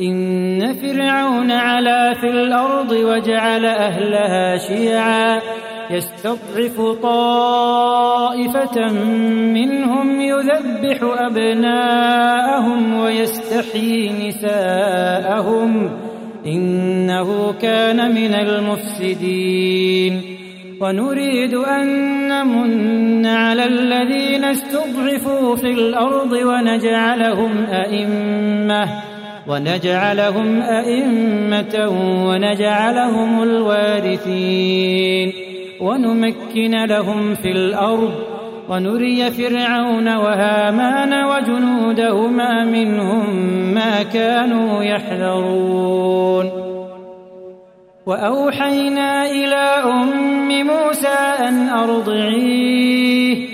إن فرعون علا في الأرض وجعل أهلها شيعا يستضعف طائفة منهم يذبح أبناءهم ويستحيي نساءهم إنه كان من المفسدين. ونريد أن نمن على الذين استضعفوا في الأرض ونجعلهم أئمة. ونجعلهم أئمة ونجعلهم الوارثين. ونمكن لهم في الأرض ونري فرعون وهامان وجنودهما منهم ما كانوا يحذرون. وأوحينا إلى أم موسى أن أرضعيه.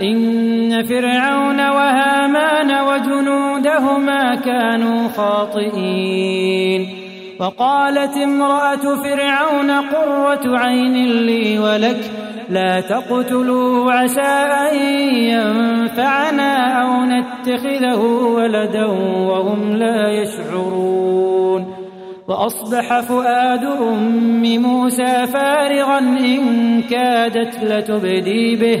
إن فرعون وهامان وجنودهما كانوا خاطئين. وقالت امرأة فرعون قرة عين لي ولك لا تقتلوا عسى أن ينفعنا أو نتخذه ولدا وهم لا يشعرون. وأصبح فؤاد أم موسى فارغا إن كادت لتبدي به.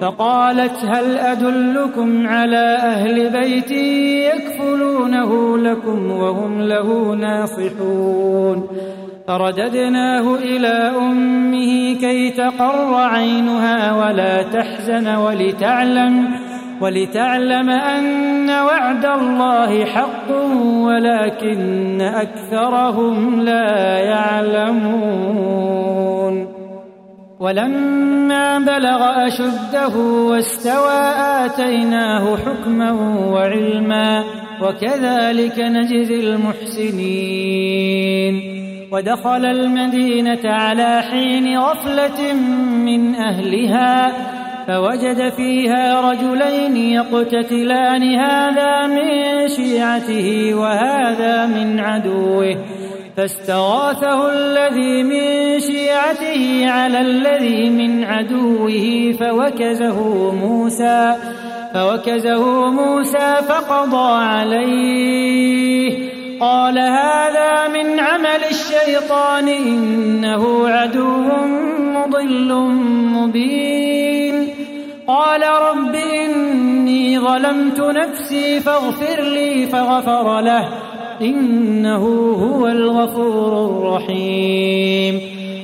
فقالت هل أدلكم على أهل بيت يكفلونه لكم وهم له ناصحون؟ فرددناه إلى أمه كي تقر عينها ولا تحزن ولتعلم ولتعلم أن وعد الله حق ولكن أكثرهم لا يعلمون. ولما بلغ أشده واستوى آتيناه حكما وعلما وكذلك نجزي المحسنين. ودخل المدينة على حين غفلة من أهلها فوجد فيها رجلين يقتتلان هذا من شيعته وهذا من عدوه. فاستغاثه الذي من شيعته على الذي من عدوه فوكزه موسى فوكزه موسى فقضى عليه. قال هذا من عمل الشيطان إنه عدو مضل مبين. قال رب إني ظلمت نفسي فاغفر لي فغفر له. إنه هو الغفور الرحيم.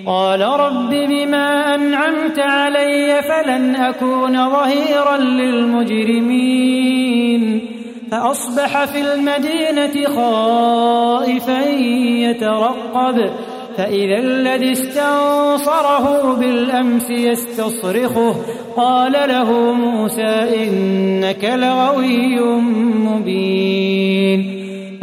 قال رب بما أنعمت علي فلن أكون ظهيرا للمجرمين. فأصبح في المدينة خائفا يترقب. فإذا الذي استنصره بالأمس يستصرخه قال له موسى إنك لغوي مبين.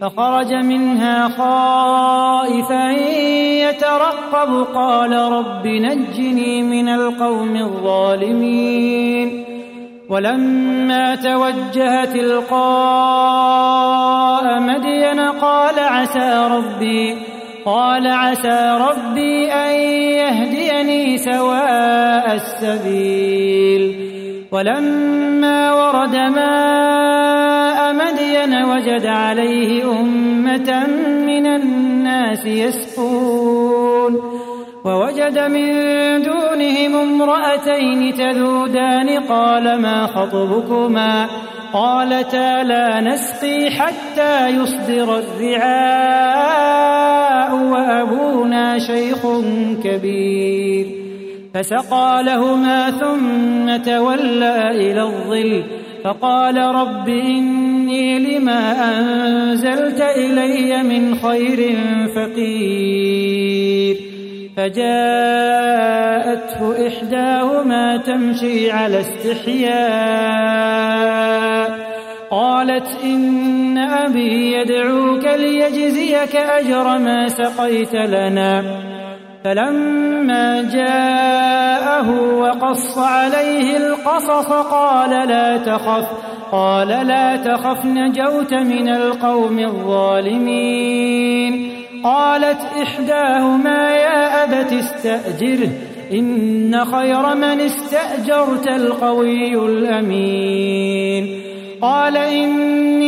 فخرج منها خائفا يترقب قال رب نجني من القوم الظالمين ولما توجه تلقاء مدين قال عسى ربي قال عسى ربي أن يهديني سواء السبيل ولما ورد ماء مدين وجد عليه أمة من الناس يسقون ووجد من دونهم امرأتين تذودان قال ما خطبكما قالتا لا نسقي حتى يصدر الرعاء وأبونا شيخ كبير فسقى لهما ثم تولى إلى الظل فقال رب إني لما أنزلت إلي من خير فقير فجاءته إحداهما تمشي على استحياء قالت إن أبي يدعوك ليجزيك أجر ما سقيت لنا فلما جاءه وقص عليه القصص قال لا تخف قال لا تخف نجوت من القوم الظالمين. قالت إحداهما يا أبت استأجره إن خير من استأجرت القوي الأمين. قال إني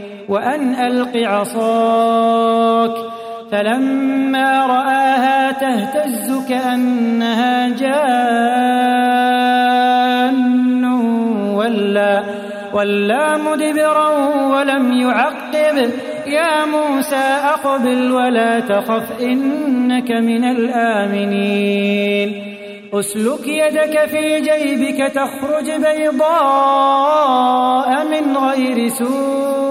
وأن ألق عصاك فلما رآها تهتز كأنها جان ولا, ولا مدبرا ولم يعقب. يا موسى أقبل ولا تخف إنك من الآمنين. أسلك يدك في جيبك تخرج بيضاء من غير سوء.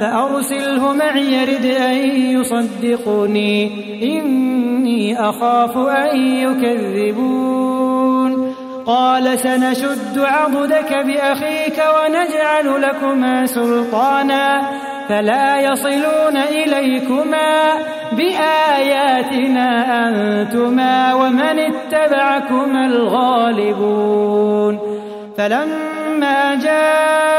فأرسله معي رد أن يصدقني إني أخاف أن يكذبون. قال سنشد عضدك بأخيك ونجعل لكما سلطانا. فلا يصلون إليكما بآياتنا أنتما ومن اتبعكما الغالبون. فلما جاءهم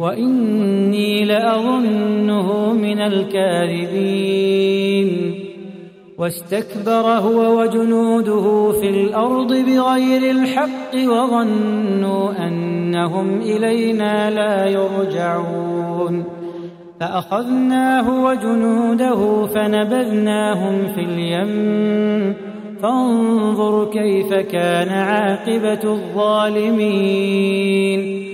وإني لأظنه من الكاذبين. واستكبر هو وجنوده في الأرض بغير الحق وظنوا أنهم إلينا لا يرجعون. فأخذناه وجنوده فنبذناهم في اليم. فانظر كيف كان عاقبة الظالمين.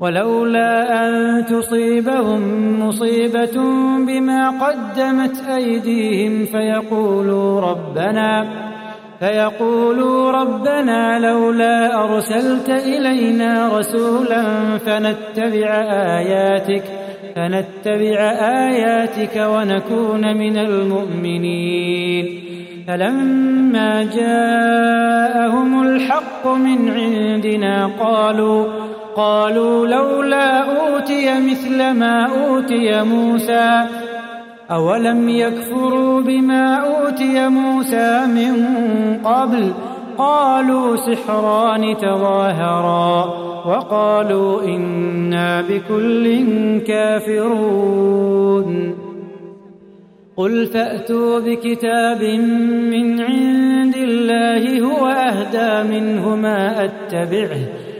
ولولا أن تصيبهم مصيبة بما قدمت أيديهم فيقولوا ربنا فيقولوا ربنا لولا أرسلت إلينا رسولا فنتبع آياتك فنتبع آياتك ونكون من المؤمنين. فلما جاءهم الحق من عندنا قالوا قالوا لولا أوتي مثل ما أوتي موسى أولم يكفروا بما أوتي موسى من قبل؟ قالوا سحران تظاهرا وقالوا إنا بكل كافرون. قل فأتوا بكتاب من عند الله هو أهدى منه ما أتبعه.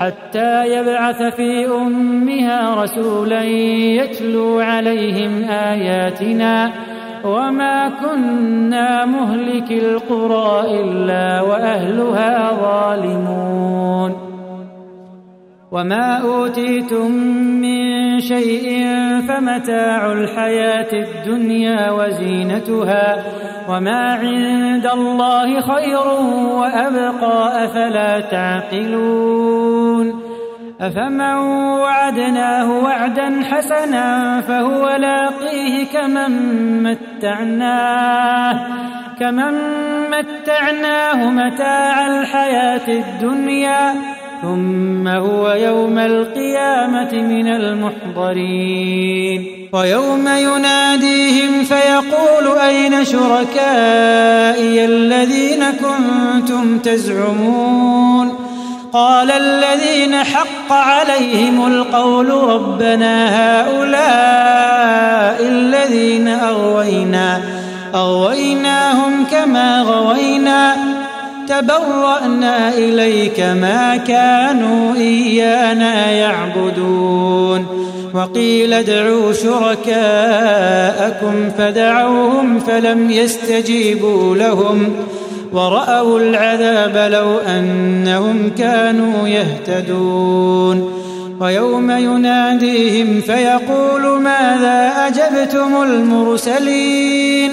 حتى يبعث في أمها رسولا يتلو عليهم آياتنا وما كنا مهلك القرى إلا وأهلها ظالمون. وما أوتيتم من شيء فمتاع الحياة الدنيا وزينتها وما عند الله خير وأبقى أفلا تعقلون أفمن وعدناه وعدا حسنا فهو لاقيه كمن متعناه كمن متعناه متاع الحياة الدنيا ثم هو يوم القيامة من المحضرين. ويوم يناديهم فيقول أين شركائي الذين كنتم تزعمون؟ قال الذين حق عليهم القول ربنا هؤلاء الذين أغوينا أغويناهم كما غوينا. تبرأنا إليك ما كانوا إيانا يعبدون. وقيل ادعوا شركاءكم فدعوهم فلم يستجيبوا لهم. ورأوا العذاب لو أنهم كانوا يهتدون. ويوم يناديهم فيقول ماذا أجبتم المرسلين؟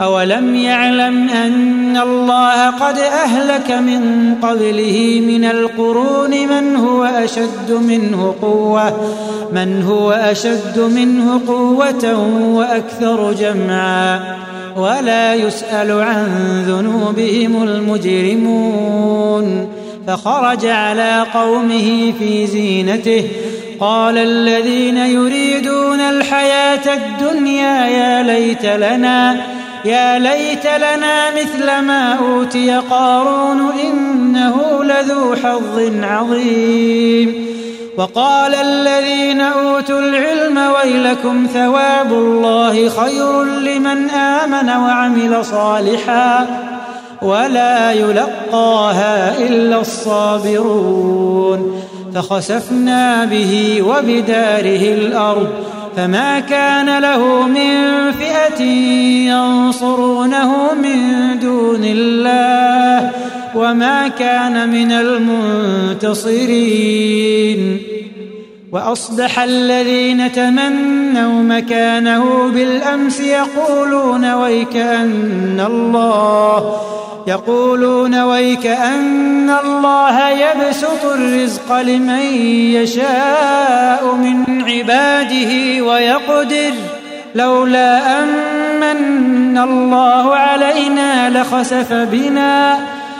أولم يعلم أن الله قد أهلك من قبله من القرون من هو أشد منه قوة من هو أشد منه قوة وأكثر جمعا. ولا يسأل عن ذنوبهم المجرمون. فخرج على قومه في زينته. قال الذين يريدون الحياة الدنيا يا ليت لنا يا ليت لنا مثل ما أوتي قارون إنه لذو حظ عظيم. وقال الذين أوتوا العلم ويلكم ثواب الله خير لمن آمن وعمل صالحا ولا يلقاها إلا الصابرون. فخسفنا به وبداره الأرض فما كان له من فئة ينصرونه من دون الله وما كان من المنتصرين وأصبح الذين تمنوا مكانه بالأمس يقولون ويك أن الله يقولون ويك أن الله يبسط الرزق لمن يشاء من عباده ويقدر. لولا أمن الله علينا لخسف بنا.